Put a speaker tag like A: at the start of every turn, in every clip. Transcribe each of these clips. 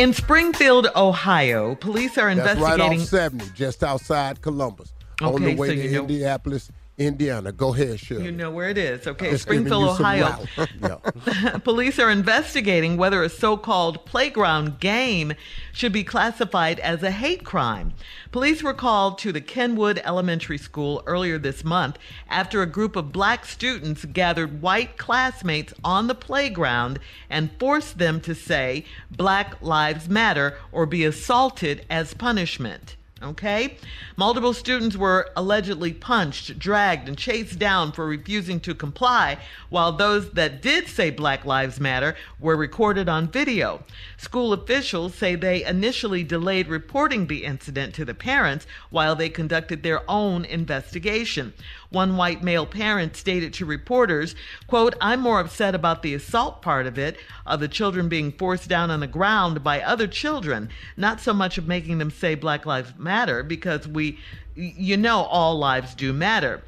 A: In Springfield, Ohio, police are investigating.
B: That's right off 70, just outside Columbus, on the way
A: so
B: to
A: you know-
B: Indianapolis, Indiana. Go ahead, Shirley.
A: You know where it is. Okay, Springfield, Ohio. Police are investigating whether a so called playground game should be classified as a hate crime. Police were called to the Kenwood Elementary School earlier this month after a group of black students gathered white classmates on the playground and forced them to say Black Lives Matter or be assaulted as punishment. Okay? Multiple students were allegedly punched, dragged, and chased down for refusing to comply, while those that did say Black Lives Matter were recorded on video. School officials say they initially delayed reporting the incident to the parents while they conducted their own investigation. One white male parent stated to reporters, quote, I'm more upset about the assault part of it, of the children being forced down on the ground by other children, not so much of making them say Black Lives Matter, because we, you know, all lives do matter.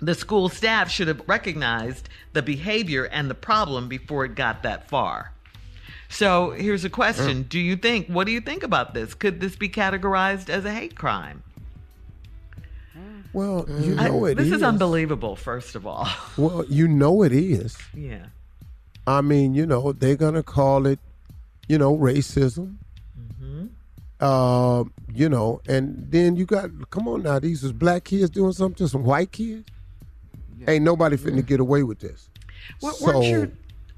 A: The school staff should have recognized the behavior and the problem before it got that far. So here's a question. Do you think, what do you think about this? Could this be categorized as a hate crime?
B: Well, you mm.
A: I-
B: know it
A: this is unbelievable, first of all.
B: Well, you know it is.
A: yeah.
B: I mean, you know, they're gonna call it, you know, racism. Uh, you know, and then you got come on now, these is black kids doing something to some white kids. Ain't nobody finna get away with this.
A: What,
B: so,
A: weren't you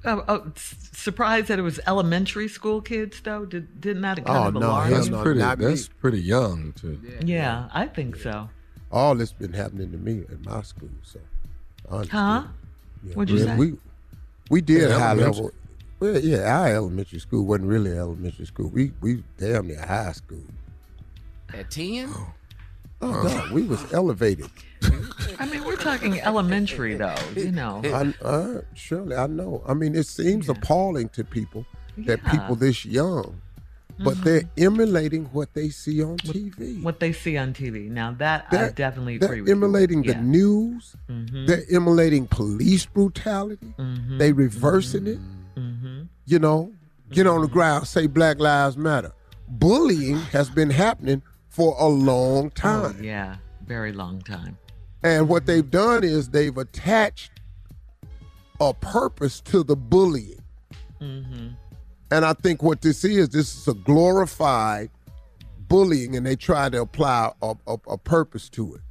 A: uh, uh, surprised that it was elementary school kids, though? Did, didn't that kind
B: Oh,
A: of
B: no,
A: alarm
B: hell
A: you?
B: no.
C: Pretty,
B: not me.
C: that's pretty young to.
A: Yeah, I think so.
B: all this been happening to me at my school. So, I understand.
A: Huh?
B: Yeah,
A: What'd you
B: we-
A: say?
B: We we did
C: Yeah,
B: high level. Well, yeah, our elementary school wasn't really elementary school. We we damn near high school.
D: At 10?
B: Oh God, we was elevated.
A: I mean, we're talking elementary, though, you know.
B: I, uh, surely I know. I mean, it seems appalling to people that
A: Yeah.
B: people this young, but
A: Mhm.
B: they're emulating what they see on TV.
A: What they see on TV. Now, that I
B: They're-
A: definitely
B: They're
A: agree with. you.
B: emulating the
A: Yeah.
B: news.
A: Mhm.
B: They're emulating police brutality.
A: Mhm.
B: They reversing it. You know, get on the ground, say Black Lives Matter. Bullying has been happening for a long
A: Oh,
B: time.
A: yeah, very long time.
B: And what they've done is they've attached a purpose to the bullying.
A: Mm-hmm.
B: And I think what this is, this is a glorified bullying, and they try to apply a, a, a purpose to it.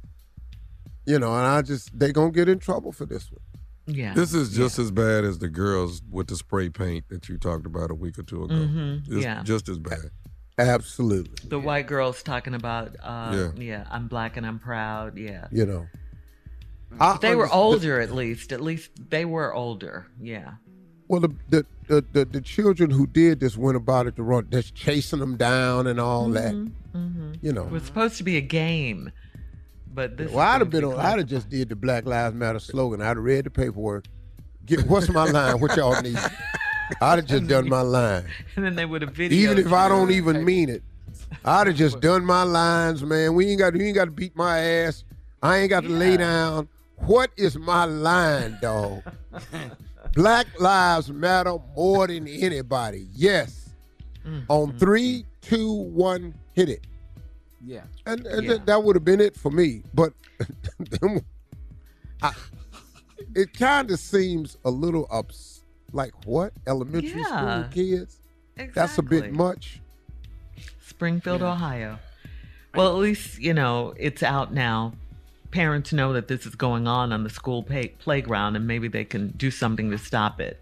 B: You know, and I just they gonna get in trouble for this one.
A: Yeah.
C: This is just as bad as the girls with the spray paint that you talked about a week or two ago.
A: Mhm,
C: It's
A: yeah.
C: just as bad.
B: Absolutely.
A: The white girls talking about, uh,
C: Yeah.
A: yeah. I'm black and I'm proud. Yeah.
B: You know.
A: But they were
B: understand-
A: older, at least. At least they were older. Yeah.
B: Well, the the, the the the children who did this went about it the wrong. Just chasing them down and all that.
A: Mm-hmm.
B: You know.
A: It was supposed to be a game, but this.
B: Well, I'd have been on. I'd have just did the Black Lives Matter slogan. I'd have read the paperwork. Get what's my line? What y'all need? I'd have just done my line.
A: And then they would have videoed.
B: Even if I don't even mean it, I'd have just done my lines, man. We ain't got you ain't got to beat my ass. I ain't got to lay down. What is my line, dog? Black lives matter more than anybody. Yes. Mm, on mm, three, mm. two, one, hit it.
D: Yeah.
B: And, and
A: Yeah.
B: th- that would have been it for me. But I, it kind of seems a little ups. Like what? Elementary
A: Yeah.
B: school kids? That's a bit much.
A: Springfield, Ohio. Well, at least, you know, it's out now. Parents know that this is going on on the school pay- playground and maybe they can do something to stop it.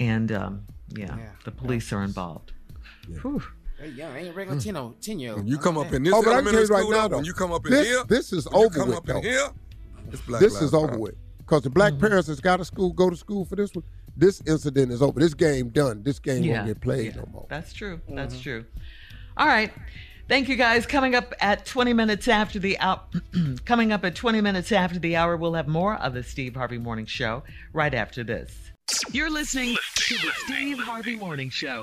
A: And, um, yeah,
D: Yeah.
A: the police are involved. Whew.
D: Hey, young, ain't regular 10 or 10 year old.
C: You come up in this
B: Oh, but I can tell
C: elementary
B: right
C: school,
B: now,
C: though,
B: though,
C: when you come up in
B: this-
C: here,
B: this is
C: when you
B: over
C: come
B: with,
C: up in
B: though.
C: here, it's Black
B: this is over with. Because the black parents that's got to school, go to school for this one. This incident is over. This game done. This game
A: Yeah.
B: won't get played
A: yeah.
B: no more.
A: That's true.
B: Mm-hmm.
A: That's true. All right. Thank you guys. Coming up at 20 minutes after the out coming up at 20 minutes after the hour, we'll have more of the Steve Harvey Morning Show right after this.
E: You're listening to the Steve Harvey Morning Show.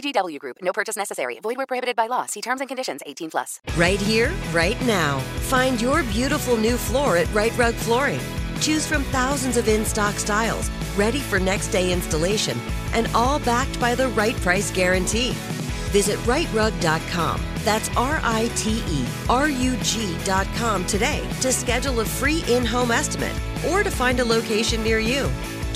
F: VGW Group. No purchase necessary. Void where prohibited by law. See terms and conditions. 18 plus.
G: Right here, right now. Find your beautiful new floor at Rite Rug Flooring. Choose from thousands of in-stock styles, ready for next day installation, and all backed by the right price guarantee. Visit riterug.com. That's R-I-T-E R-U-G.com today to schedule a free in-home estimate or to find a location near you.